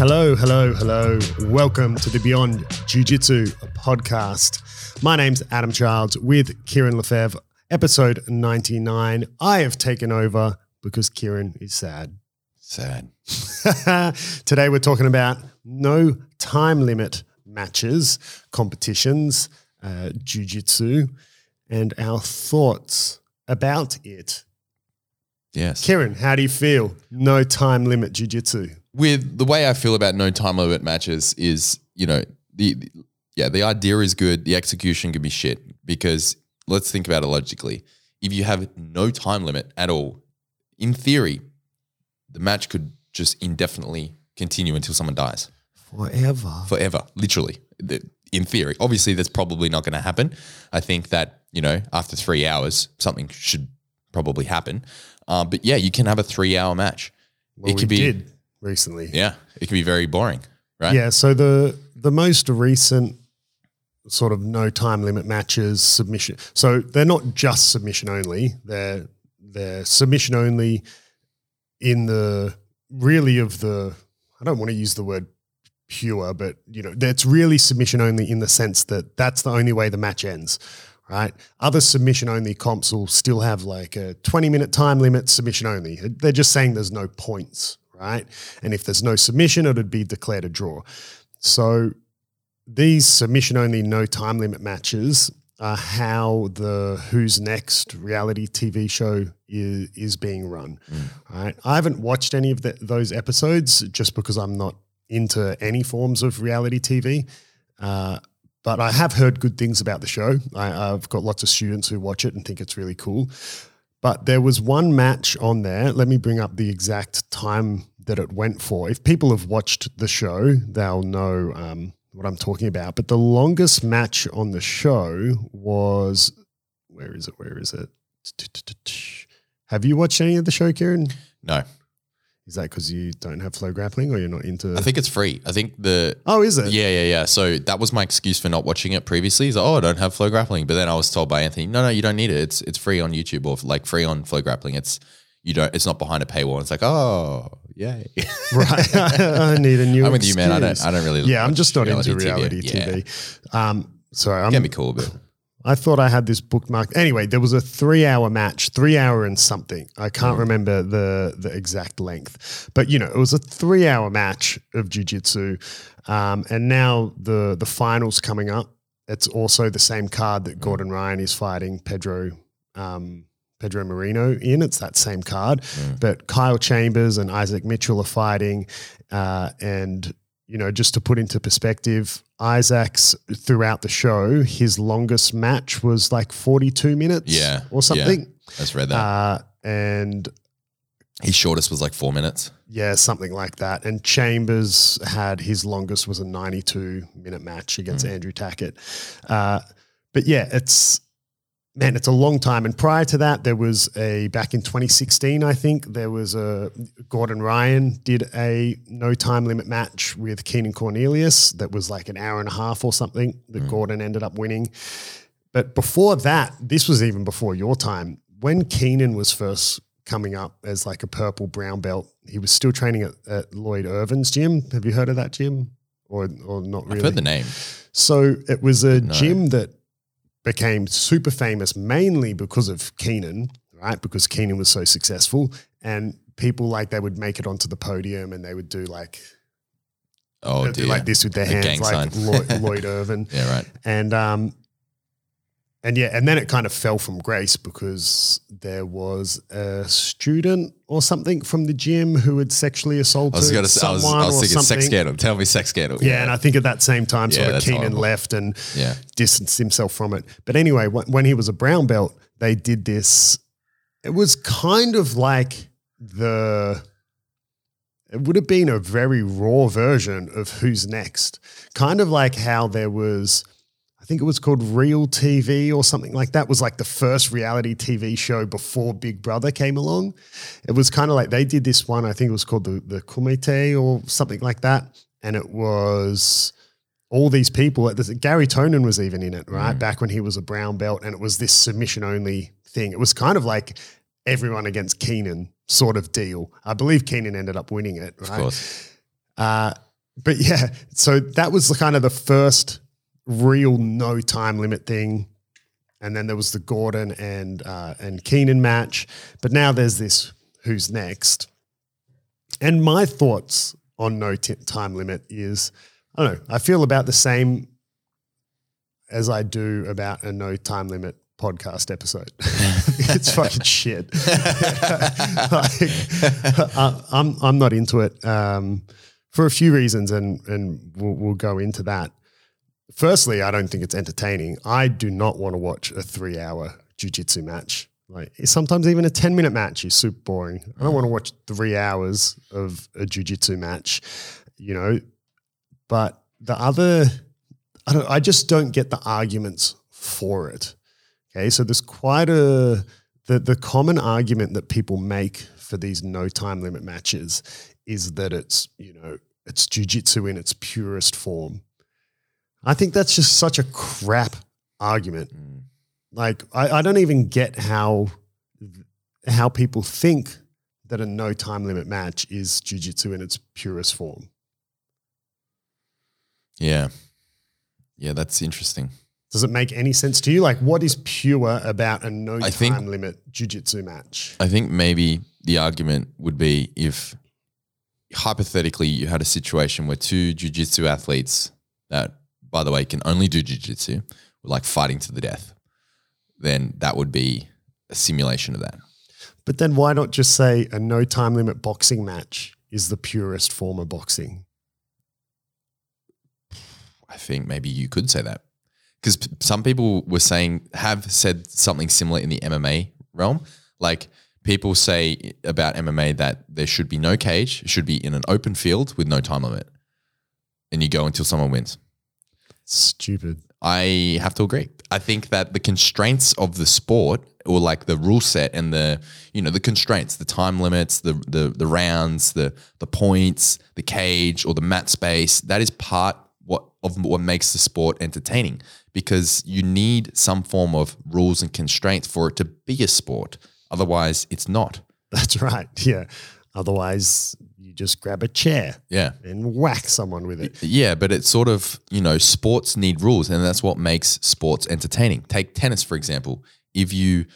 Hello, hello, hello. Welcome to the Beyond Jiu Jitsu podcast. My name's Adam Childs with Kieran Lefebvre, episode 99. I have taken over because Kieran is sad. Sad. Today we're talking about no time limit matches, competitions, uh, Jiu Jitsu, and our thoughts about it. Yes. Kieran, how do you feel? No time limit Jiu Jitsu. With the way I feel about no time limit matches is, you know, the, the yeah, the idea is good. The execution could be shit because let's think about it logically. If you have no time limit at all, in theory, the match could just indefinitely continue until someone dies Forever. forever, literally. In theory, obviously, that's probably not going to happen. I think that you know, after three hours, something should probably happen. Um, but yeah, you can have a three-hour match. Well, it could be, did recently. yeah, it can be very boring, right? Yeah, so the the most recent sort of no time limit matches submission. So they're not just submission only. They're they're submission only in the really of the I don't want to use the word pure, but you know, that's really submission only in the sense that that's the only way the match ends. Right. Other submission only comps will still have like a 20 minute time limit submission only. They're just saying there's no points. Right. And if there's no submission, it would be declared a draw. So these submission only no time limit matches are how the Who's Next reality TV show is, is being run. Right. I haven't watched any of the, those episodes just because I'm not into any forms of reality TV. Uh, but I have heard good things about the show. I, I've got lots of students who watch it and think it's really cool. But there was one match on there. Let me bring up the exact time that it went for. If people have watched the show, they'll know um, what I'm talking about. But the longest match on the show was where is it? Where is it? Have you watched any of the show, Kieran? No, Is that because you don't have FloGrappling or you're not into? I think it's free. I think the oh, is it? yeah, yeah, yeah. So that was my excuse for not watching it previously. Is oh, I don't have FloGrappling. But then I was told by Anthony, no, no, you don't need it. It's it's free on YouTube or like free on FloGrappling. It's you don't. It's not behind a paywall. It's like oh, yay. right. I need a new. I'm with you, man. I don't. I don't really. Yeah, I'm just not into TV. reality Yeah. TV. Um, sorry, I'm, Can be cool, but I thought I had this bookmarked. Anyway, there was a three-hour match, three hour and something. I can't Mm. remember the the exact length, but you know, it was a three-hour match of jiu-jitsu. Um, and now the the finals coming up. It's also the same card Mm. that Gordon Ryan is fighting Pedro. Um, Pedro Marinho in. It's that same card, Mm. but Kyle Chambers and Isaac Mitchell are fighting. Uh, and, you know, just to put into perspective, Isaac's throughout the show, his longest match was like 42 minutes Yeah, or something. I just read that. Uh, and His shortest was like four minutes. yeah, something like that. And Chambers had his longest was a 92 minute match against Mm. Andrew Tackett. Uh, but yeah, it's man, it's a long time. And prior to that, there was a back in 2016, I think there was a Gordon Ryan did a no time limit match with Keenan Cornelius that was like an hour and a half or something that mm. Gordon ended up winning. But before that, this was even before your time. When Keenan was first coming up as like a purple brown belt, he was still training at, at Lloyd Irvin's gym. Have you heard of that gym? Or, or not really? I've heard the name. So it was a know. gym that became super famous mainly because of Keenan, right? Because Keenan was so successful. And people like they would make it onto the podium and they would do like Oh do like this with their A hands, like. Lloyd, Lloyd Irvin. Yeah, right. And um and yeah, and then it kind of fell from grace because there was a student or something from the gym who had sexually assaulted I was gonna say. I someone was, I was or thinking something. sex scandal. Tell me sex scandal. Yeah, and I think at that same time, Yeah, sort of that's Keenan horrible. left and Yeah. distanced himself from it. But anyway, wh- when he was a brown belt, they did this. It was kind of like the. It would have been a very raw version of Who's Next. Kind of like how there was, think it was called Real TV or something like that, was like the first reality TV show before Big Brother came along. It was kind of like they did this one, I think it was called the, the Kumite or something like that. And it was all these people. Garry Tonon was even in it, right? Back when he was a brown belt, and it was this submission only thing. It was kind of like everyone against Keenan sort of deal. I believe Keenan ended up winning it, Of right? course. Uh, but yeah, so that was the kind of the first real no time limit thing. And then there was the Gordon and uh, and Keenan match. But now there's this who's next. And my thoughts on no t- time limit is I don't know. I feel about the same as I do about a no time limit podcast episode. it's fucking shit. like, I, I'm I'm not into it um, for a few reasons, and and we'll, we'll go into that. Firstly, I don't think it's entertaining. I do not want to watch a three hour jujitsu match. Like sometimes even a 10 minute match is super boring. I don't want to watch three hours of a jujitsu match, you know. But the other, I don't, I just don't get the arguments for it. Okay, so there's quite a the the common argument that people make for these no time limit matches is that it's you know it's jujitsu in its purest form. I think that's just such a crap argument. Mm. Like I, I don't even get how how people think that a no time limit match is jujitsu in its purest form. Yeah. Yeah, that's interesting. Does it make any sense to you? Like, what is pure about a no I time think- limit jujitsu match? I think maybe the argument would be if hypothetically you had a situation where two jujitsu athletes that, by the way, can only do jujitsu like fighting to the death, then that would be a simulation of that. But then why not just say a no time limit boxing match is the purest form of boxing? I think maybe you could say that because p- some people were saying have said something similar in the MMA realm. Like people say about MMA that there should be no cage, it should be in an open field with no time limit, and you go until someone wins. Stupid. I have to agree. I think that the constraints of the sport, or like the rule set and the you know the constraints, the time limits, the the the rounds, the the points, the cage or the mat space, that is part what of what makes the sport entertaining because you need some form of rules and constraints for it to be a sport. Otherwise, it's not. That's right. Yeah. Otherwise, you just grab a chair Yeah. and whack someone with it. Yeah, but it's sort of, you know, sports need rules and that's what makes sports entertaining. Take tennis, for example. If you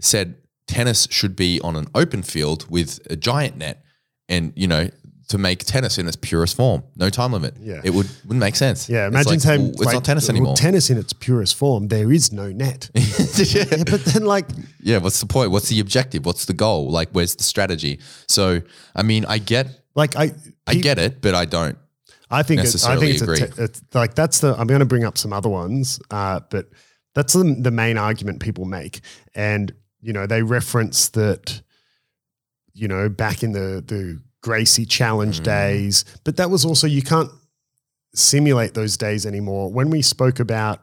said tennis should be on an open field with a giant net and, you know, to make tennis in its purest form, no time limit. Yeah. It would, wouldn't make sense. Yeah. It's Imagine like, saying it's like, not tennis well, anymore. tennis in its purest form, there is no net. yeah, but then, like, yeah, what's the point? What's the objective? What's the goal? Like, where's the strategy? So, I mean, I get, like I, I get it, but I don't. I think it's, I think it's, te- it's like that's the. I'm going to bring up some other ones, uh, but that's the, the main argument people make, and you know they reference that, you know, back in the the Gracie Challenge Mm. days, but that was also you can't simulate those days anymore. When we spoke about,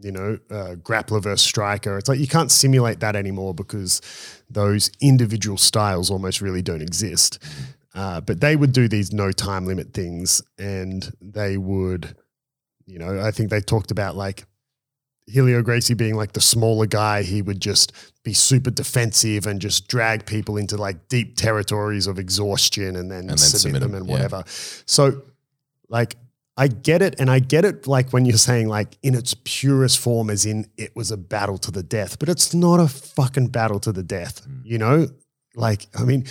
you know, uh, grappler versus striker, it's like you can't simulate that anymore because those individual styles almost really don't exist. Uh, but they would do these no time limit things, and they would, you know, I think they talked about like Helio Gracie being like the smaller guy. He would just be super defensive and just drag people into like deep territories of exhaustion, and then, then submit, submit them and yeah. whatever. So, like. I get it, and I get it like when you're saying like in its purest form, as in it was a battle to the death, but it's not a fucking battle to the death, mm. you know? Like, I mean,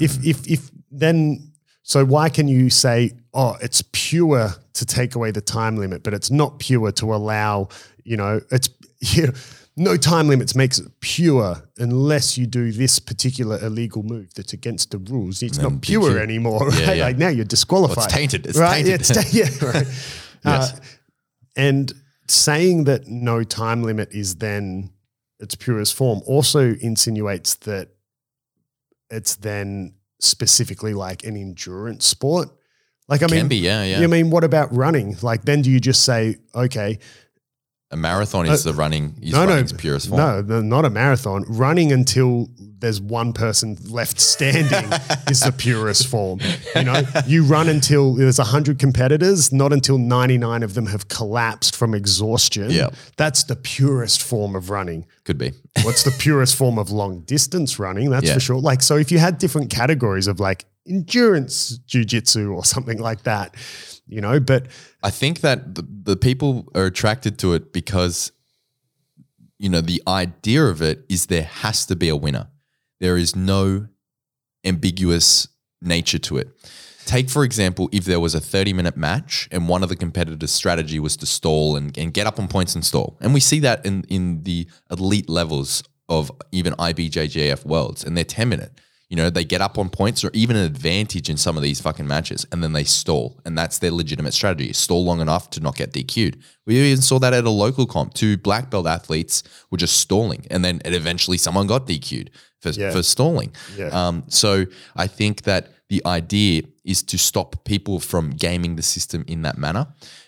if mm. if if then so why can you say, oh, it's pure to take away the time limit, but it's not pure to allow, you know, it's you know, no time limits makes it pure unless you do this particular illegal move that's against the rules. It's not pure pure. anymore, right? Yeah, yeah. Like now you're disqualified. Well, it's tainted. It's right? tainted. Yeah, it's ta- yeah, right. Yes. Uh, and saying that no time limit is then its purest form also insinuates that it's then specifically like an endurance sport. Like I mean, be, yeah, yeah. I mean, what about running? Like then do you just say, okay, A marathon is the running, is Uh, no, no, purest form. no, no, not a marathon. Running until there's one person left standing is the purest form. You know, you run until there's hundred competitors, not until 99 of them have collapsed from exhaustion. Yep. That's the purest form of running. Could be. What's the purest form of long distance running? That's Yeah. for sure. Like, so if you had different categories of like endurance jujitsu or something like that, you know. But I think that the, the people are attracted to it because, you know, the idea of it is there has to be a winner. There is no ambiguous nature to it. Take, for example, if there was a 30 minute match and one of the competitors' strategy was to stall and, and get up on points and stall. And we see that in, in the elite levels of even IBJJF worlds, and they're 10 minute. You know, they get up on points or even an advantage in some of these fucking matches, and then they stall. And that's their legitimate strategy. Stall long enough to not get DQ'd. We even saw that at a local comp. Two black belt athletes were just stalling, and then it eventually someone got DQ'd for, Yeah. for stalling. Yeah. Um, so I think that the idea is to stop people from gaming the system in that manner.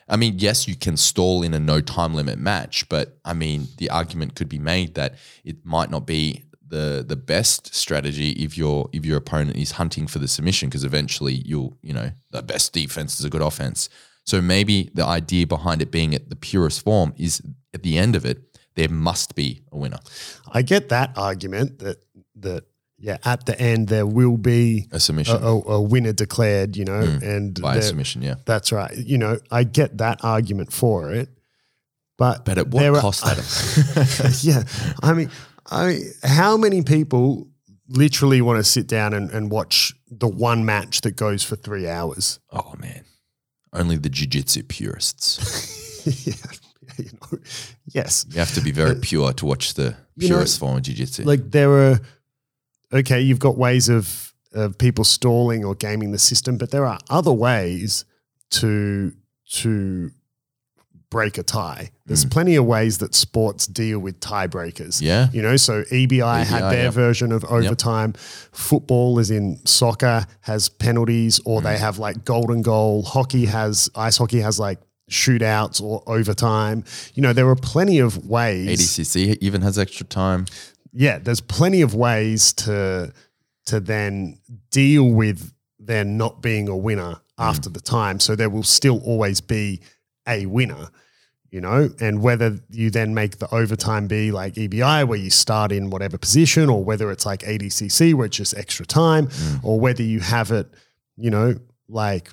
I mean, yes, you can stall in a no time limit match, but I mean, the argument could be made that it might not be the the best strategy if your if your opponent is hunting for the submission because eventually you'll you know the best defense is a good offense. So maybe the idea behind it being at the purest form is at the end of it there must be a winner, I get that argument that that yeah, at the end there will be a a, submission a, a winner declared, you know, mm. and by a submission. Yeah, that's right. You know, I get that argument for it, but but at what there are- cost, Adam? yeah, I mean, I mean, how many people literally want to sit down and, and watch the one match that goes for three hours? Oh man, only the jiu-jitsu purists. yeah, you know, yes, You have to be very uh, pure to watch the you know, purest form of jiu-jitsu. like there are okay you've got ways of of people stalling or gaming the system but there are other ways to to break a tie. There's plenty of ways that sports deal with tiebreakers. Yeah, you know so ebi, had their yeah. version of overtime. Football as in soccer has penalties or Mm. they have like golden goal. Hockey has ice hockey has like shootouts or overtime. You know there are plenty of ways ADCC even has extra time. yeah, there's plenty of ways to to then deal with there not being a winner after the time. So there will still always be a winner, you know, and whether you then make the overtime be like EBI where you start in whatever position, or whether it's like ADCC where it's just extra time, mm. or whether you have it, you know, like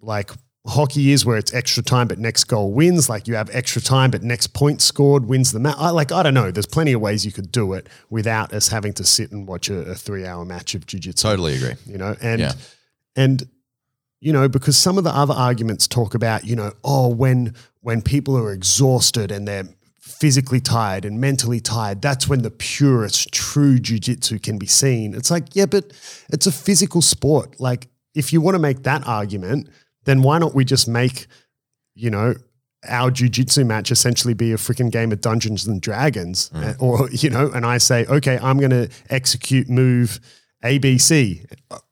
like hockey is where it's extra time but next goal wins like you have extra time but next point scored wins the match I, like i don't know there's plenty of ways you could do it without us having to sit and watch a, a three hour match of jiu-jitsu Totally agree. you know and Yeah. and you know because some of the other arguments talk about you know oh when when people are exhausted and they're physically tired and mentally tired that's when the purest true jiu-jitsu can be seen. It's like yeah but it's a physical sport. Like if you want to make that argument then why not we just make you know our jiu-jitsu match essentially be a freaking game of Dungeons and Dragons Uh, or you know and I say okay I'm going to execute move ABC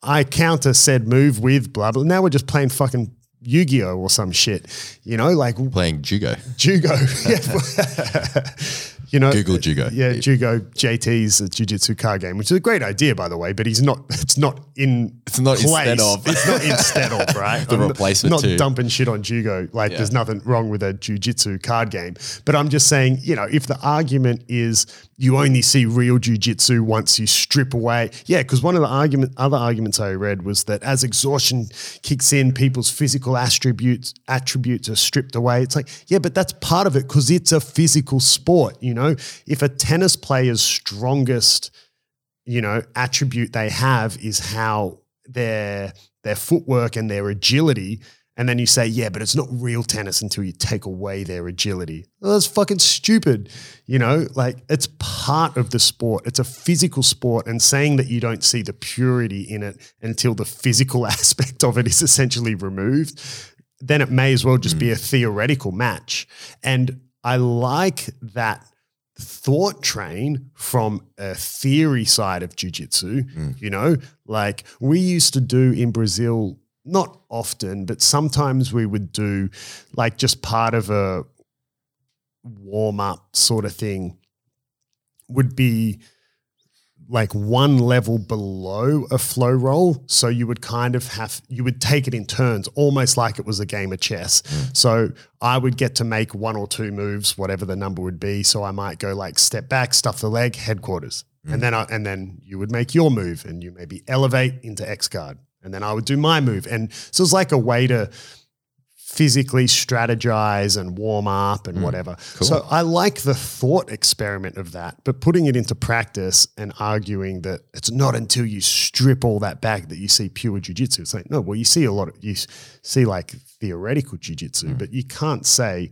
I counter said move with blah blah now we're just playing fucking Yu-Gi-Oh or some shit you know like Playing jugo. Jugo. you know Google uh, jugo. yeah Jugo JT's a jiu-jitsu card game which is a great idea by the way but he's not it's not in It's not place. instead of. it's not instead of right The I'm replacement not to. dumping shit on Jugo like Yeah. there's nothing wrong with a jiu-jitsu card game but I'm just saying you know if the argument is you only see real jiu-jitsu once you strip away yeah because one of the argument other arguments I read was that as exhaustion kicks in people's physical attributes attributes are stripped away it's like yeah but that's part of it because it's a physical sport you know if a tennis player's strongest you know attribute they have is how their their footwork and their agility and then you say yeah but it's not real tennis until you take away their agility. Well, that's fucking stupid you know? Like it's part of the sport. It's a physical sport and saying that you don't see the purity in it until the physical aspect of it is essentially removed then it may as well just be hmm. a theoretical match. And i like that thought train from a theory side of jiu-jitsu hmm. you know? Like we used to do in brazil not often but sometimes we would do like just part of a warm up sort of thing would be like one level below a flow roll. So you would kind of have, you would take it in turns, almost like it was a game of chess. Mm. So I would get to make one or two moves, whatever the number would be. So I might go like step back, stuff the leg, headquarters. Mm. And then I, and then you would make your move and you maybe elevate into X guard. and then I would do my move. And so it's like a way to physically strategize and warm up and hmm. whatever. So I like the thought experiment of that, but putting it into practice and arguing that it's not until you strip all that back that you see pure jujitsu. It's like, no, well, you see a lot of, you see like theoretical jujitsu, hmm. but you can't say,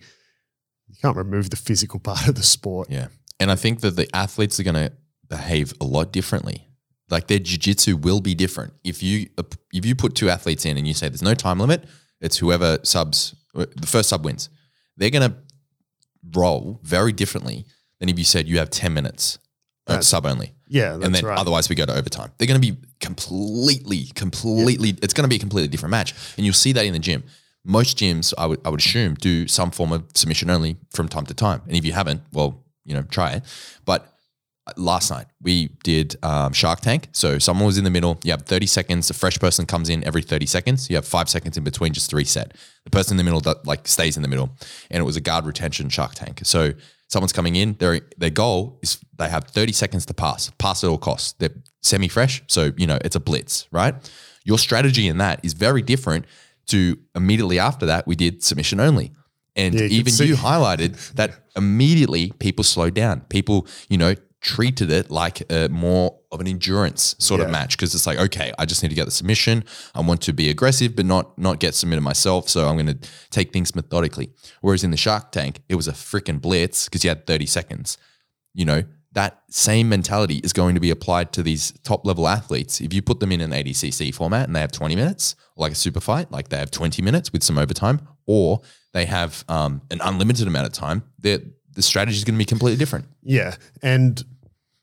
you can't remove the physical part of the sport. Yeah. And I think that the athletes are going to behave a lot differently. Like their jiu-jitsu will be different. If you if you put two athletes in and you say there's no time limit, it's whoever subs the first sub wins. They're going to roll very differently than if you said you have 10 minutes uh, sub only. Yeah, that's and then right. otherwise we go to overtime. They're going to be completely, completely. It's going to be a completely different match, and you'll see that in the gym. Most gyms, I would, I would assume, do some form of submission only from time to time. And if you haven't, well, you know, try it. But last night we did um, Shark Tank. So someone was in the middle. You have 30 seconds. A fresh person comes in every 30 seconds. You have five seconds in between just to reset. The person in the middle that like stays in the middle, and it was a guard retention Shark Tank. So someone's coming in. Their their goal is they have 30 seconds to pass. Pass at all costs. They're semi fresh. So you know it's a blitz, right? Your strategy in that is very different to immediately after that we did submission only. And Yeah, you even you highlighted that immediately people slowed down. People, you know, treated it like a more of an endurance sort of match because it's like, okay, I just need to get the submission. I want to be aggressive, but not not get submitted myself. So I'm going to take things methodically. Whereas in the Shark Tank, it was a freaking blitz because you had 30 seconds. You know, that same mentality is going to be applied to these top level athletes. If you put them in an ADCC format and they have 20 minutes, like a super fight, like they have 20 minutes with some overtime, or they have um, an unlimited amount of time, the the strategy is going to be completely different. Yeah, and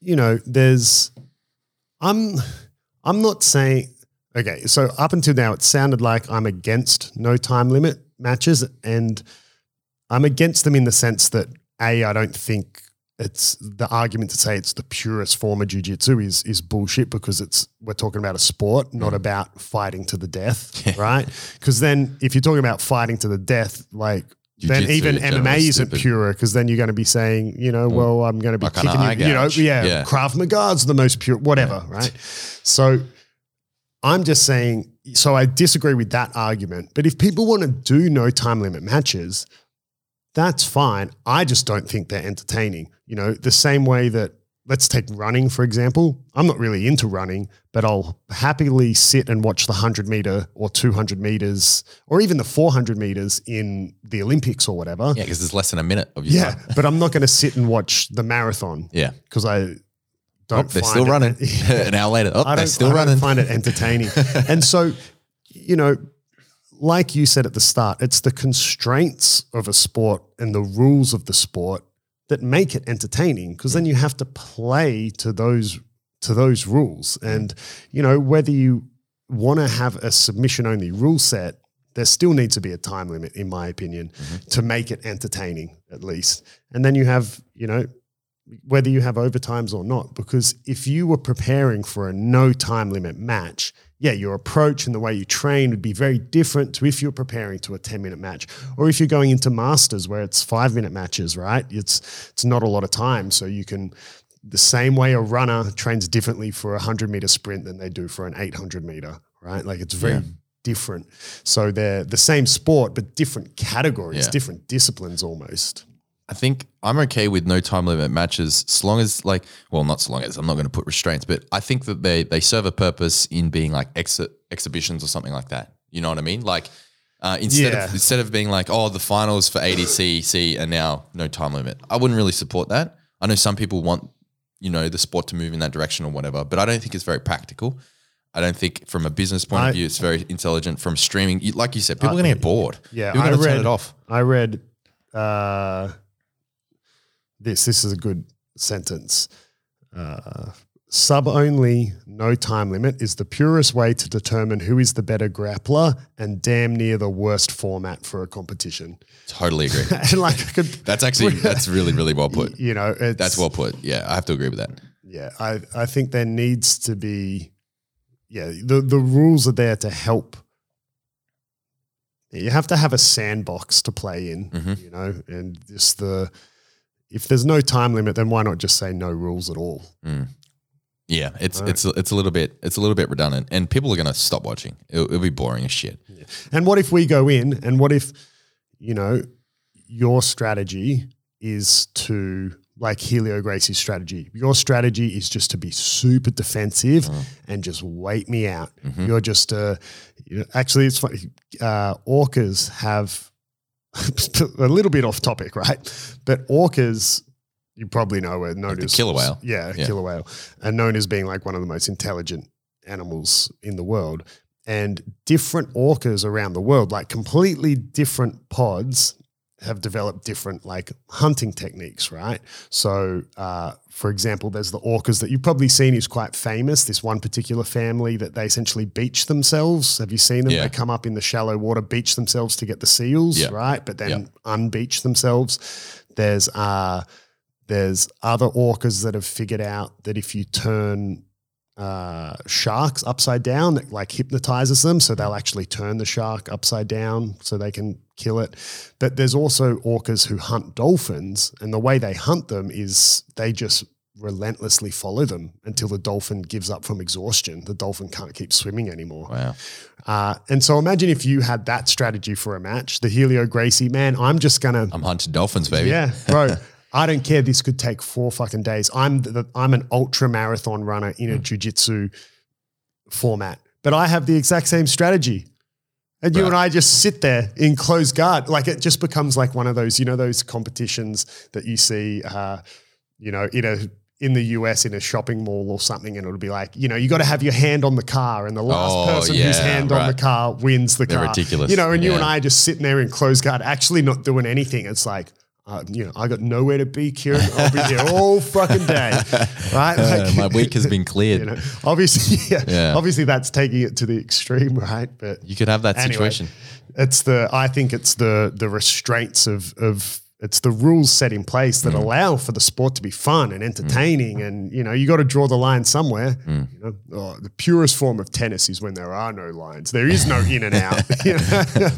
you know, there's I'm I'm not saying okay, so up until now it sounded like I'm against no time limit matches and I'm against them in the sense that a I don't think it's the argument to say it's the purest form of jujitsu is is bullshit because it's we're talking about a sport, not mm. about fighting to the death, right? Because then if you're talking about fighting to the death, like then even MMA is isn't stupid. pure because then you're going to be saying, you know, well, I'm going to be of kicking you, you know, yeah, Yeah. Krav Maga's the most pure, whatever, right? So I'm just saying, so I disagree with that argument. But if people want to do no time limit matches, that's fine. I just don't think they're entertaining. You know, the same way that let's take running, for example. I'm not really into running, but I'll happily sit and watch the 100 meter or 200 meters or even the 400 meters in the Olympics or whatever. Yeah, because there's less than a minute of Yeah, but I'm not going to sit and watch the marathon Yeah. because I Oh, don't. they're find still it- running. An hour later, oh, I they're still I running. find it entertaining. and so, you know, like you said at the start, it's the constraints of a sport and the rules of the sport that make it entertaining because then you have to play to those to those rules. And you know, whether you want to have a submission only rule set, there still needs to be a time limit, in my opinion, mm-hmm. to make it entertaining at least. And then you have, you know, whether you have overtimes or not. Because if you were preparing for a no time limit match, yeah, your approach and the way you train would be very different to if you're preparing to a 10 minute match or if you're going into masters where it's five minute matches, right? It's, it's not a lot of time. So you can, the same way a runner trains differently for a 100 meter sprint than they do for an 800 meter, right? Like it's very Yeah. different. So they're the same sport, but different categories, Yeah. different disciplines almost. I think I'm okay with no time limit matches, as long as like, well, not so long as I'm not going to put restraints, but I think that they they serve a purpose in being like ex- exhibitions or something like that. You know what I mean? Like uh, instead Yeah. of instead of being like, oh, the finals for ADCC and now no time limit. I wouldn't really support that. I know some people want you know the sport to move in that direction or whatever, but I don't think it's very practical. I don't think from a business point I- of view it's very intelligent. From streaming, like you said, people are going to get bored. Yeah, people are going to turn read- it off. I read uh, this. This is a good sentence. Uh, Sub only, no time limit is the purest way to determine who is the better grappler and damn near the worst format for a competition. Totally agree. and like, could, That's actually that's really really well put. you know, it's, That's well put. Yeah, I have to agree with that. Yeah, I I think there needs to be, yeah, the the rules are there to help. You have to have a sandbox to play in, Mhm. you know, and just the if there's no time limit, then why not just say no rules at all? Yeah, it's it's it's a little bit it's a little bit redundant, and people are going to stop watching. It'll, it'll be boring as shit. And what if we go in and what if, you know, your strategy is to like Helio Gracie's strategy. Your strategy is just to be super defensive and just wait me out. You're just uh you know, actually it's funny. Uh, orcas have a little bit off topic, right? But orcas you probably know are known the as killer whale. Yeah, Yeah. killer whale. And known as being like one of the most intelligent animals in the world. And different orcas around the world, like completely different pods, have developed different like hunting techniques, right? So, uh, for example, there's the orcas that you've probably seen is quite famous. This one particular family that they essentially beach themselves. Have you seen them? Yeah. They come up in the shallow water, beach themselves to get the seals, Yeah. right? But then Yeah. unbeach themselves. There's uh, there's other orcas that have figured out that if you turn uh, sharks upside down, it like hypnotizes them. So they'll actually turn the shark upside down so they can kill it. But there's also orcas who hunt dolphins. And the way they hunt them is they just relentlessly follow them until the dolphin gives up from exhaustion. The dolphin can't keep swimming anymore. Wow. Uh, and so imagine if you had that strategy for a match, the Helio Gracie, man, I'm just going to I'm hunting dolphins, baby. yeah, bro. I don't care. This could take four fucking days. I'm the, I'm an ultra marathon runner in a Hmm. jujitsu format, but I have the exact same strategy. And you Right. and I just sit there in closed guard. Like it just becomes like one of those, you know, those competitions that you see, uh, you know, in a in the US in a shopping mall or something, and it'll be like, you know, you got to have your hand on the car, and the last Oh, person whose yeah, hand on the car wins the They're car. ridiculous. You know, and you and Yeah. I just sitting there in closed guard, actually not doing anything. It's like, uh, you know, I got nowhere to be, Kieran. I'll be here all fucking day, right? Uh, Like- my week has been cleared. you know, obviously, yeah, Yeah. obviously that's taking it to the extreme, right? But You could have that Anyway, situation. it's the I think it's the the restraints of of it's the rules set in place Mm. that allow for the sport to be fun and entertaining, and you know you got to draw the line somewhere. Mm. You know, oh, the purest form of tennis is when there are no lines. There is no in and out. you know?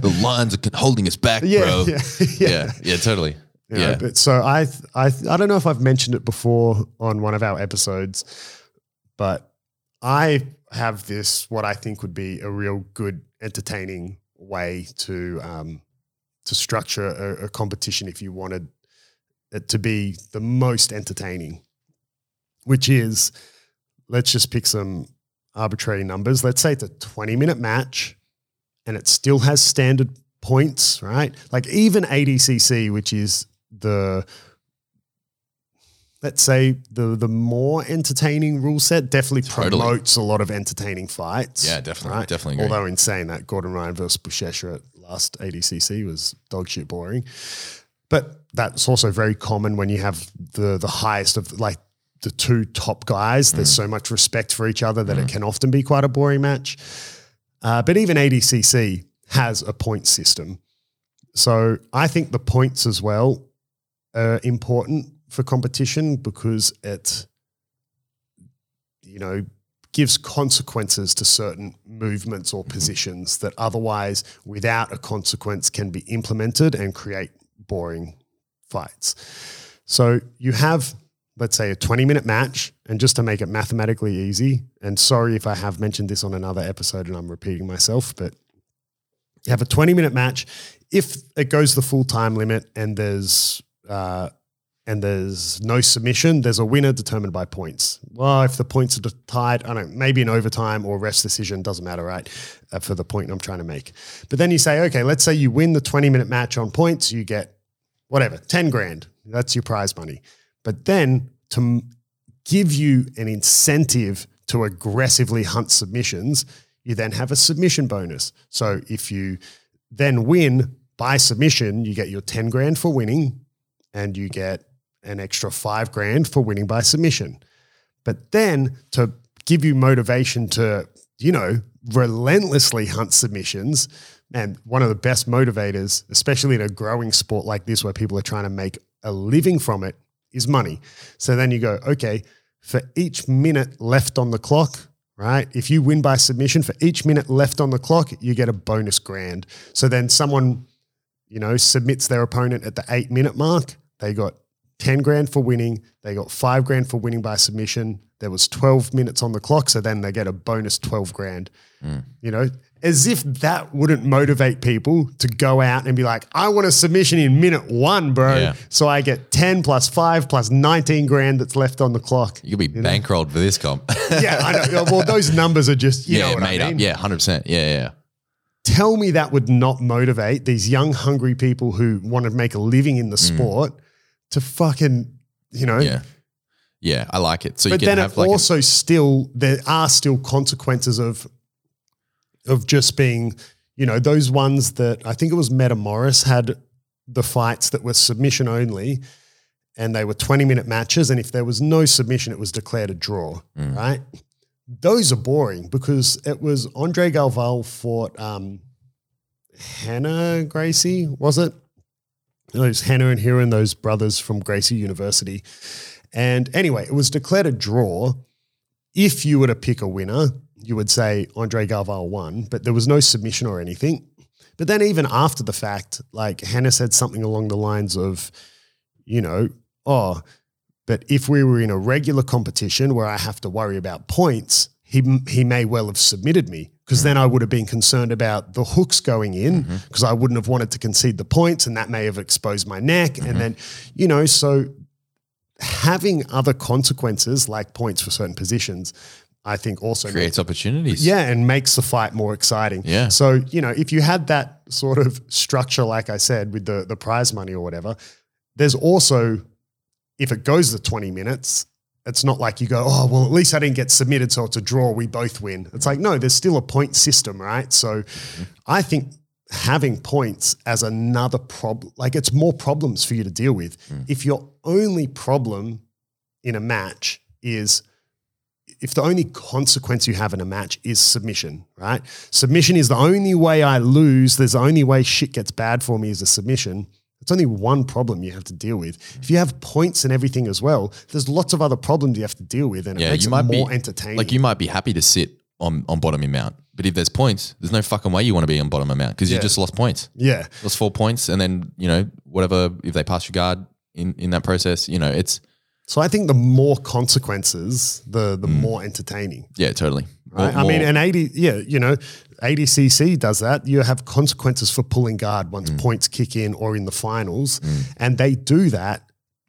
The lines are holding us back, yeah, bro. yeah, yeah, yeah, totally. You know, yeah. But so I, I, I don't know if I've mentioned it before on one of our episodes, but I have this what I think would be a real good, entertaining way to um, to structure a, a competition if you wanted it to be the most entertaining, which is let's just pick some arbitrary numbers. Let's say it's a twenty minute match, and it still has standard points, right? Like even ADCC, which is the let's say the the more entertaining rule set, definitely Totally. promotes a lot of entertaining fights. Yeah, definitely, definitely agree. Although in saying that, Gordon Ryan versus Buchecha at last ADCC was dog shit boring. But that's also very common when you have the the highest of like the two top guys. There's Mm. so much respect for each other that it can often be quite a boring match. Uh, but even ADCC has a point system. So I think the points as well are important for competition because it, you know, gives consequences to certain movements or mm-hmm. positions that otherwise, without a consequence, can be implemented and create boring fights. So you have, let's say, a 20 minute match, and just to make it mathematically easy, and sorry if I have mentioned this on another episode and I'm repeating myself, but you have a 20 minute match. If it goes the full time limit and there's uh, and there's no submission, there's a winner determined by points. Well, if the points are tied, I don't know, maybe an overtime or rest decision, doesn't matter, right? Uh, for the point I'm trying to make. But then you say, okay, let's say you win the 20 minute match on points, you get whatever, 10 grand. That's your prize money. But then to m- give you an incentive to aggressively hunt submissions, you then have a submission bonus. So if you then win by submission, you get your 10 grand for winning and you get an extra five grand for winning by submission. But then to give you motivation to, you know, relentlessly hunt submissions, and one of the best motivators, especially in a growing sport like this where people are trying to make a living from it, is money. So then you go, okay, for each minute left on the clock, right? If you win by submission, for each minute left on the clock, you get a bonus grand. So then someone, you know, submits their opponent at the eight minute mark, they got 10 grand for winning. They got five grand for winning by submission. There was 12 minutes on the clock. So then they get a bonus 12 grand. Mm. You know, as if that wouldn't motivate people to go out and be like, I want a submission in minute one, bro. Yeah. So I get 10 plus five plus 19 grand that's left on the clock. You could be bankrolled for this comp. yeah, I know. Well, those numbers are just, you know yeah, made I mean? up. Yeah, hundred percent. Yeah, yeah. tell me that would not motivate these young, hungry people who want to make a living in the mm. sport to fucking, you know. Yeah. Yeah, I like it. So you But can then have it like a- also still there are still consequences of of just being, you know, those ones that I think it was Metamoris had the fights that were submission only and they were 20 minute matches. And if there was no submission, it was declared a draw, Mm. right? Those are boring because it was Andre Galvao fought um, Rener Gracie, was it? Those Rener and Ryron, those brothers from Gracie University. And anyway, it was declared a draw. If you were to pick a winner, you would say Andre Galvao won, but there was no submission or anything. But then even after the fact, like Rener said something along the lines of, you know, oh, but if we were in a regular competition where I have to worry about points, he he may well have submitted me because mm-hmm. then I would have been concerned about the hooks going in mm-hmm. because I wouldn't have wanted to concede the points and that may have exposed my neck and mm-hmm. then you know so having other consequences like points for certain positions I think also makes creates opportunities. yeah, and makes the fight more exciting. Yeah. So, you know, if you had that sort of structure, like I said, with the, the prize money or whatever, there's also, if it goes the 20 minutes, it's not like you go, oh, well, at least I didn't get submitted, so it's a draw, we both win. It's like, no, there's still a point system, right? So I think having points as another problem, like it's more problems for you to deal with. Hmm. If your only problem in a match is if the only consequence you have in a match is submission, right? Submission is the only way I lose. There's the only way shit gets bad for me is a submission. It's only one problem you have to deal with. If you have points and everything as well, there's lots of other problems you have to deal with, and it makes you it more be entertaining. Like you might be happy to sit on, on bottom in mount, but if there's points, there's no fucking way you want to be on bottom of mount because you just lost points. yeah, Lost four points, and then you know whatever if they pass your guard in in that process, you know it's so I think the more consequences, the the mm. more entertaining. yeah totally. More- Right? I mean, more- an 80, yeah, you know, ADCC does that. You have consequences for pulling guard once Mm. points kick in or in the finals. And they do that.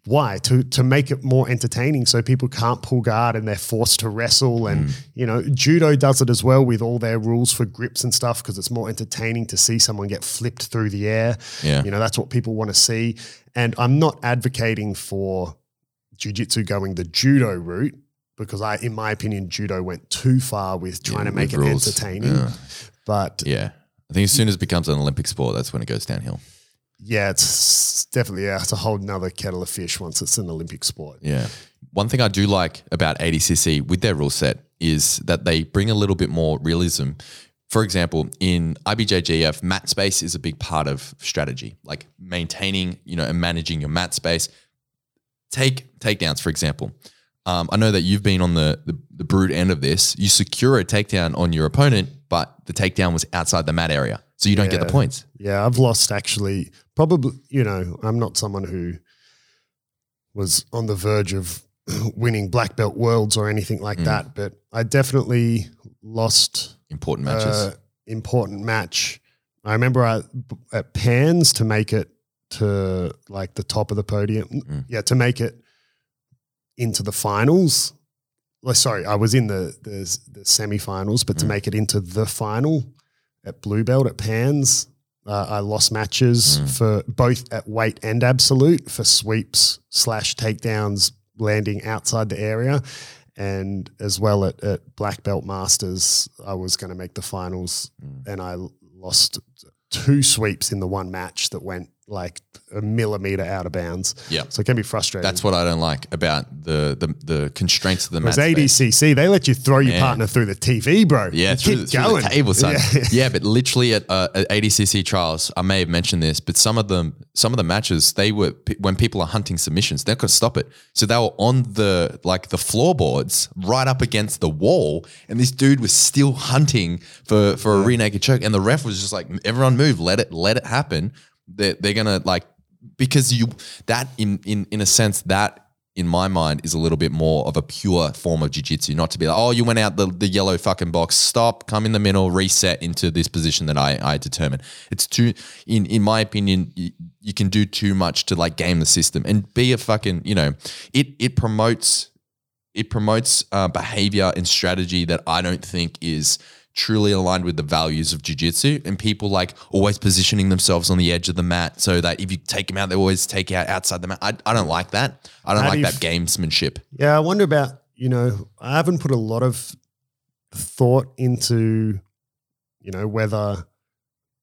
Why? To to make it more entertaining so people can't pull guard and they're forced to wrestle. And, Mm. you know, judo does it as well with all their rules for grips and stuff because it's more entertaining to see someone get flipped through the air. Yeah. You know, that's what people want to see. And I'm not advocating for jiu-jitsu going the judo route because I, in my opinion, judo went too far with trying to make it rules. entertaining. Yeah. But yeah. yeah. I think as soon as it becomes an Olympic sport, that's when it goes downhill. Yeah, it's definitely yeah, it's a whole nother kettle of fish once it's an Olympic sport. Yeah. One thing I do like about ADCC with their rule set is that they bring a little bit more realism. For example, in IBJJF, mat space is a big part of strategy, like maintaining, you know, and managing your mat space. Take takedowns, for example. Um, I know that you've been on the, the the brood end of this. You secure a takedown on your opponent, but the takedown was outside the mat area, so you don't get the points. Yeah, I've lost actually. Probably, you know, I'm not someone who was on the verge of winning black belt worlds or anything like Mm. that, but I definitely lost Important matches. uh, important match. I remember I, at Pans to make it to like the top of the podium. Mm. Yeah, to make it into the finals. Well, sorry, I was in the the, the semifinals, but to Mm. make it into the final at Blue Belt at Pans, uh, I lost matches Mm. for both at weight and absolute for sweeps slash takedowns landing outside the area. And as well at, at Black Belt Masters, I was going to make the finals Mm. and I lost two sweeps in the one match that went like a millimeter out of bounds. Yeah. So it can be frustrating. That's what I don't like about the the, the constraints of the match. Because space. ADCC, they let you throw your Yeah. partner through the TV, bro. Yeah, through, keep the, through the table, son. Yeah. Yeah, but literally at, uh, at ADCC trials, I may have mentioned this, but some of them, some of the matches, they were when people are hunting submissions, they could stop it. So they were on the like the floorboards, right up against the wall, and this dude was still hunting for for a rear naked choke, and the ref was just like, "Everyone move, let it let it happen." They're, they're gonna like because you that in in in a sense that in my mind is a little bit more of a pure form of jiu-jitsu. Not to be like oh you went out the, the yellow fucking box. Stop come in the middle reset into this position that i i determine. It's too in in my opinion you, you can do too much to like game the system and be a fucking you know it it promotes it promotes uh, behavior and strategy that i don't think is truly aligned with the values of jiu-jitsu and people like always positioning themselves on the edge of the mat so that if you take them out they always take out outside the mat i, I don't like that i don't How like do that gamesmanship Yeah, I wonder about, you know, I haven't put a lot of thought into, you know, whether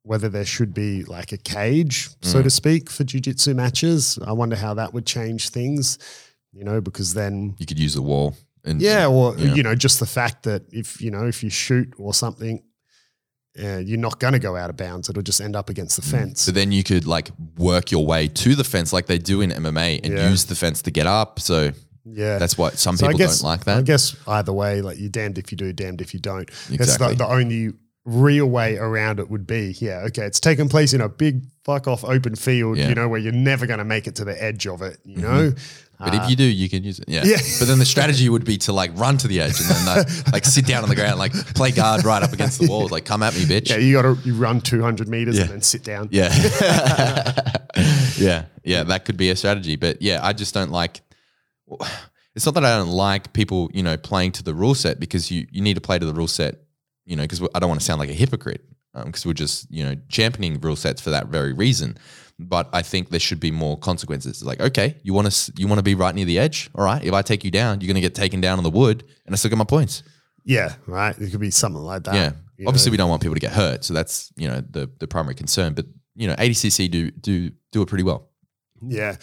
whether there should be like a cage, so Mm. to speak, for jiu-jitsu matches. I wonder how that would change things, you know, because then you could use the wall and yeah, or Yeah. you know, just the fact that if, you know, if you shoot or something, uh, you're not going to go out of bounds. It'll just end up against the fence. so then you could like work your way to the fence like they do in MMA and Yeah. use the fence to get up. So Yeah. that's what some So people guess- don't like that. I guess either way, like you're damned if you do, damned if you don't. That's the, the only real way around it would be, yeah, okay, it's taking place in a big fuck off open field, Yeah. you know, where you're never going to make it to the edge of it, you Mhm. know? But Uh, if you do, you can use it. Yeah. Yeah. But then the strategy would be to like run to the edge and then uh, like sit down on the ground, like play guard right up against the wall, like come at me, bitch. yeah, you got to you run 200 meters Yeah. and then sit down. Yeah. yeah. Yeah. That could be a strategy. But yeah, I just don't like it's not that I don't like people, you know, playing to the rule set because you, you need to play to the rule set, you know, because I don't want to sound like a hypocrite because we're just, you know, championing rule sets for that very reason. But I think there should be more consequences. It's Like, okay, you want to you want to be right near the edge. All right, if I take you down, you're going to get taken down on the wood, and I still get my points. Yeah, right. It could be something like that. Yeah. you Obviously, know. we don't want people to get hurt, so that's you know the the primary concern. But you know, ADCC do do do it pretty well. Yeah.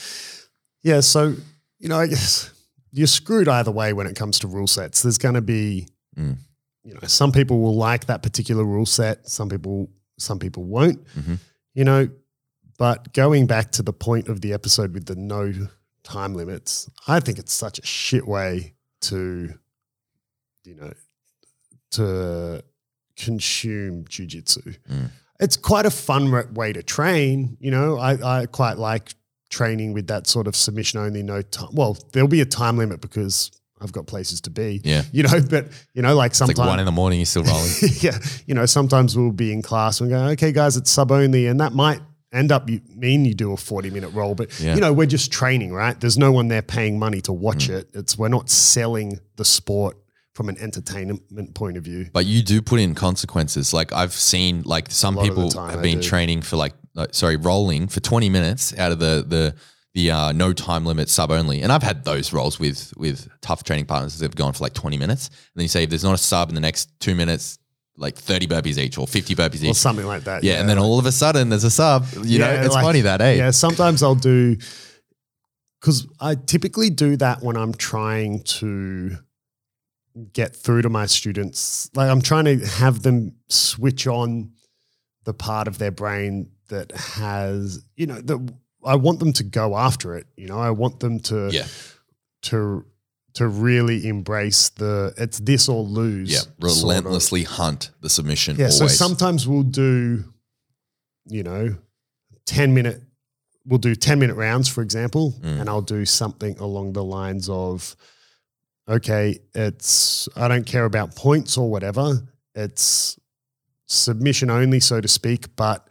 Yeah. So, you know, I guess you're screwed either way when it comes to rule sets. There's going to be, Mm. You know, some people will like that particular rule set. Some people, some people won't, Mhm. you know, but going back to the point of the episode with the no time limits, I think it's such a shit way to, you know, to consume jujitsu. Mm. It's quite a fun way to train. You know, I, I quite like training with that sort of submission only, no time. Well, there'll be a time limit because I've got places to be. Yeah. You know, but you know, like It's like sometimes one in the morning, you're still rolling. yeah, you know, sometimes we'll be in class and go, okay, guys, it's sub only, and that might end up you mean you do a 40 minute roll, but Yeah. you know, we're just training, right? There's no one there paying money to watch Mm. it. It's we're not selling the sport from an entertainment point of view. But you do put in consequences. Like I've seen, like some lot of the people have I been do. training for like, like, sorry, rolling for 20 minutes out of the the the uh, no time limit sub only. And I've had those roles with with tough training partners that have gone for like 20 minutes. And then you say if there's not a sub in the next two minutes, like 30 burpees each or 50 burpees Or something like that. yeah, and then all of a sudden there's a sub. You know, it's like- funny that, eh? Yeah, sometimes I'll do because I typically do that when I'm trying to get through to my students. Like I'm trying to have them switch on the part of their brain that has, you know, that I want them to go after it. You know, I want them to Yeah. to to really embrace the it's this or lose. Yeah, sort of. relentlessly hunt the submission. Yeah, so sometimes we'll do, you know, 10 minute, we'll do 10 minute rounds, for example, Mm. and I'll do something along the lines of, okay, it's, I don't care about points or whatever. It's submission only, so to speak, but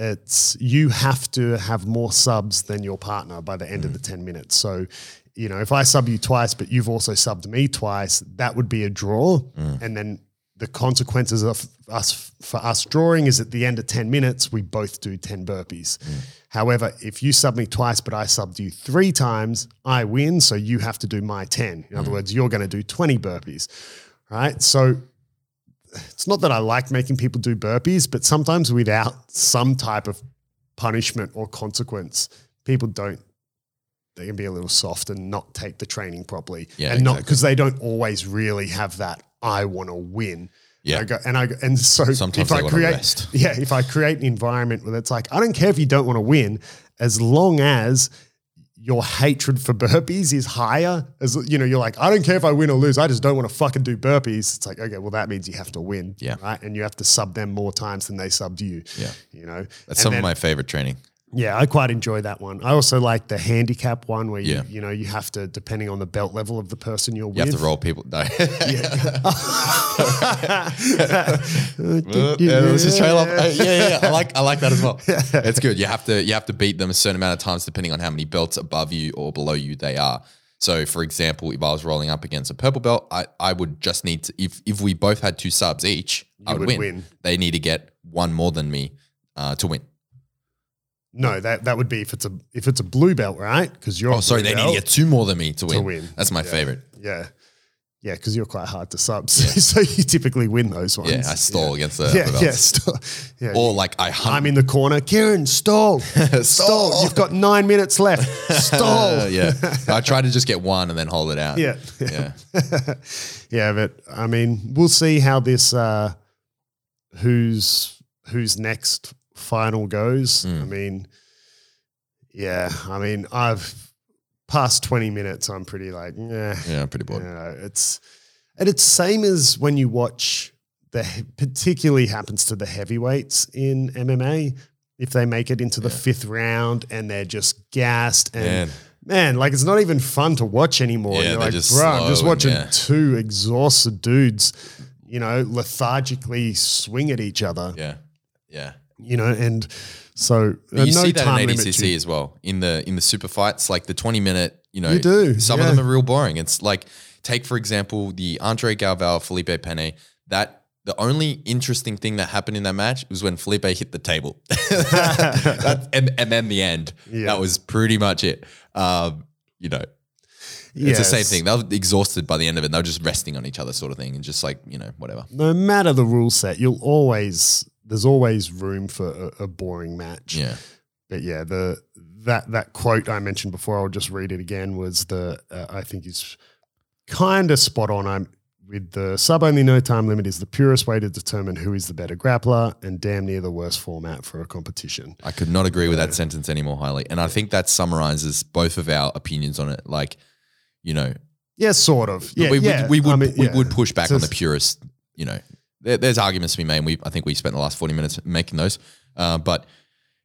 it's, you have to have more subs than your partner by the end of the mm. 10 minutes. So, you know, if I sub you twice, but you've also subbed me twice, that would be a draw. Mm. And then the consequences of us for us drawing is at the end of 10 minutes, we both do 10 burpees. Mm. However, if you sub me twice, but I subbed you three times, I win. So you have to do my 10. In other mm. words, you're going to do 20 burpees. Right. So it's not that I like making people do burpees, but sometimes without some type of punishment or consequence, people don't. They can be a little soft and not take the training properly, Yeah, and not exactly. because they don't always really have that. I want to win. Yeah. I go, and I go, and so Sometimes if I create, yeah, if I create an environment where it's like I don't care if you don't want to win, as long as your hatred for burpees is higher. As you know, you're like, I don't care if I win or lose. I just don't want to fucking do burpees. It's like, okay, well, that means you have to win. Yeah. Right. And you have to sub them more times than they subbed you. Yeah. You know, That's And some then- of my favorite training. Yeah, I quite enjoy that one. I also like the handicap one where you, Yeah. you know you have to depending on the belt level of the person you're You with. have to roll people. No. yeah, yeah, let's just trail off. Yeah, yeah. I like I like that as well. It's good. You have to you have to beat them a certain amount of times depending on how many belts above you or below you they are. So, for example, if I was rolling up against a purple belt, I, I would just need to if if we both had two subs each, I would, would win. win. They need to get one more than me uh, to win. No, that that would be if it's a if it's a blue belt, right? Because you're Oh, sorry, they need to get two more than me to win. To win. That's my favorite. yeah, yeah, because you're quite hard to sub, so you typically win those ones. Yeah, I stall against the Yeah, yeah, belts. stall. yeah. Or like I hunt. I'm in the corner. Kieran, stall, stall. You've got nine minutes left. Stall. Yeah, I try to just get one and then hold it out. Yeah. yeah. yeah, but I mean, we'll see how this uh who's who's next final goes. Hmm. I mean, yeah, I mean, I've past 20 minutes, I'm pretty like, yeah, Yeah, I'm pretty bored. you know, it's and it's same as when you watch the particularly happens to the heavyweights in MMA if they make it into the fifth round and they're just gassed and Man. man, like it's not even fun to watch anymore. Yeah, You're like, just bro, I'm just slow and watching yeah. two exhausted dudes, you know, lethargically swing at each other, Yeah, yeah. You know, and so uh, you no see that time in ADCC as well in the in the super fights, like the twenty minute. You know, You do, Some yeah. of them are real boring. It's like take for example the Andre Galvao Felipe Pena. That the only interesting thing that happened in that match was when Felipe hit the table, That- and and then the end. Yeah. That was pretty much it. Um, you know, it's the same thing. They were exhausted by the end of it. They were just resting on each other, sort of thing, and just like you know, whatever. No matter the rule set, you'll always there's always room for a, a boring match. Yeah, But yeah, the that that quote I mentioned before, I'll just read it again. Was the uh, I think is kind of spot on. I'm with the sub only no time limit is the purest way to determine who is the better grappler and damn near the worst format for a competition. I could not agree with that sentence any more highly, and I think that summarizes both of our opinions on it. Like, you know, Yeah, sort of. Yeah, we, yeah. we, we would I mean, we would push back on the purist. You know, there, there's arguments to be made. And we I think we spent the last forty minutes making those. Uh, but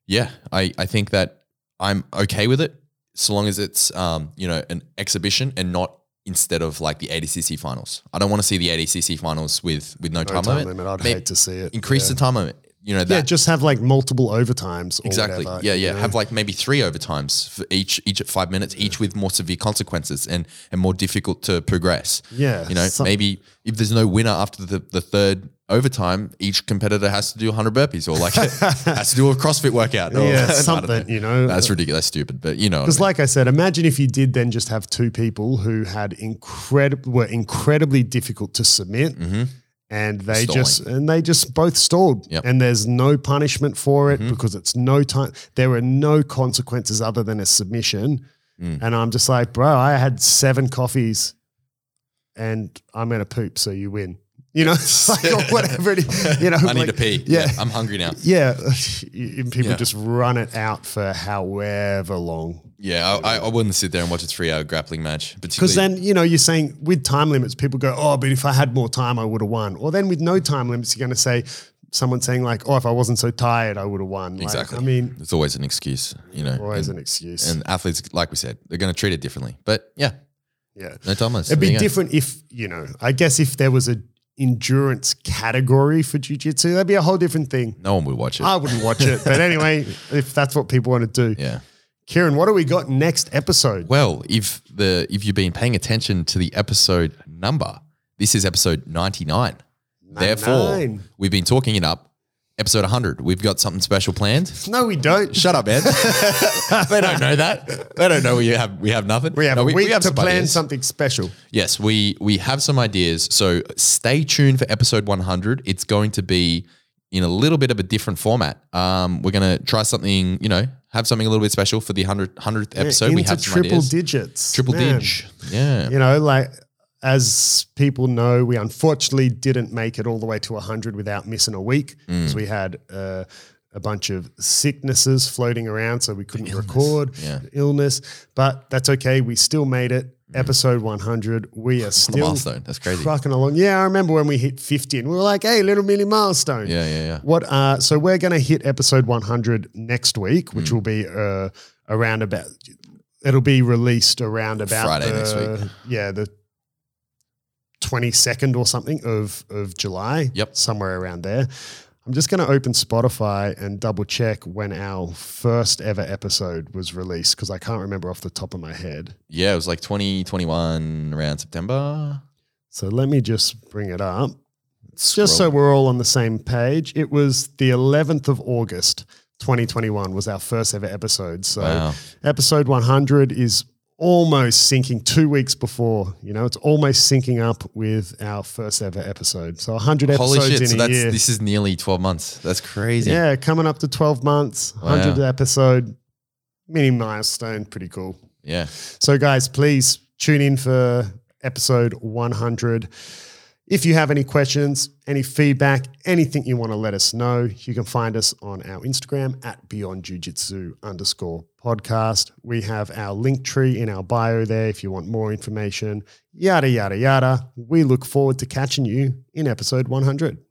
yeah, I I think that I'm okay with it so long as it's um you know an exhibition and not instead of like the ADCC finals. I don't want to see the ADCC finals with with no, No time, time limit. limit. I'd May- hate to see it. Increase yeah. the time limit. You know that Yeah, just have like multiple overtimes. Or Exactly. whatever, yeah, yeah. know? Have like maybe three overtimes for each each at five minutes, each with more severe consequences and and more difficult to progress. Yeah, You know, some- maybe if there's no winner after the, the third overtime, each competitor has to do 100 burpees or like has to do a CrossFit workout. yeah, something. You know, That's ridiculous, That's stupid. But you know, what I Because, mean. like I said, imagine if you did then just have two people who had incredible were incredibly difficult to submit, mm-hmm. And they Stalling. just and they just both stalled, Yep. and there's no punishment for it mm-hmm. because it's no time. There were no consequences other than a submission, mm. and I'm just like, bro, I had seven coffees, and I'm gonna poop, so you win. You know, like or whatever it is. You know, I need like- to pee. Yeah, Yeah, I'm hungry now. yeah. People Yeah. just run it out for however long. Yeah, I, I- wouldn't sit there and watch a three hour grappling match. Because then, you know, you're saying with time limits, people go, oh, but if I had more time, I would have won. Or then with no time limits, you're going to say, someone saying, like, oh, if I wasn't so tired, I would have won. Like, exactly. I mean, it's always an excuse, you know. always and, an excuse. and athletes, like we said, they're going to treat it differently. But yeah, yeah. no time limits. It'd be different if, you know, I guess if there was a endurance category for jiu-jitsu that'd be a whole different thing. No one would watch it. I wouldn't watch it. But anyway, if that's what people want to do. yeah. Kieran, what do we got next episode? Well, if the if you've been paying attention to the episode number, this is episode 99. Therefore, we've been talking it up. Episode 100. We've got something special planned. No, we don't. Shut up, Ed. they don't know that. They don't know we have we have nothing. We have No, a week to some plan ideas. something special. Yes, we we have some ideas. So stay tuned for episode 100. It's going to be in a little bit of a different format. Um, we're going to try something, you know, have something a little bit special for the 100, 100th episode. we Into have triple digits. Triple Man. dig. Yeah. You know, like as people know, we unfortunately didn't make it all the way to 100 without missing a week Mm. because we had uh, a bunch of sicknesses floating around, so we couldn't illness, record yeah. illness. But that's okay. We still made it. Episode 100. We are still milestone. That's crazy. trucking along. Yeah, I remember when we hit 50 and we were like, hey, little mini milestone. Yeah, yeah, yeah. What? Uh, so we're going to hit episode 100 next week, which Hmm. will be uh, around about. It'll be released around about Friday next week. Yeah, the 22nd or something of of July. Yep. somewhere around there. I'm just going to open Spotify and double check when our first ever episode was released because I can't remember off the top of my head. Yeah, it was like 2021 around September. So let me just bring it up. Scroll. Just so we're all on the same page, it was the 11th of August, 2021 was our first ever episode. So Wow. episode 100 is almost syncing two weeks before, you know, it's almost syncing up with our first ever episode. So 100 Holy episodes shit. in So a that's year. this is nearly 12 months. That's crazy. Yeah, coming up to 12 months, 100 Wow. episode, mini milestone, pretty cool. Yeah. So, guys, please tune in for episode 100. If you have any questions, any feedback, anything you want to let us know, you can find us on our Instagram at Beyond Jiu Jitsu underscore podcast. We have our link tree in our bio there if you want more information, yada, yada, yada. We look forward to catching you in episode 100.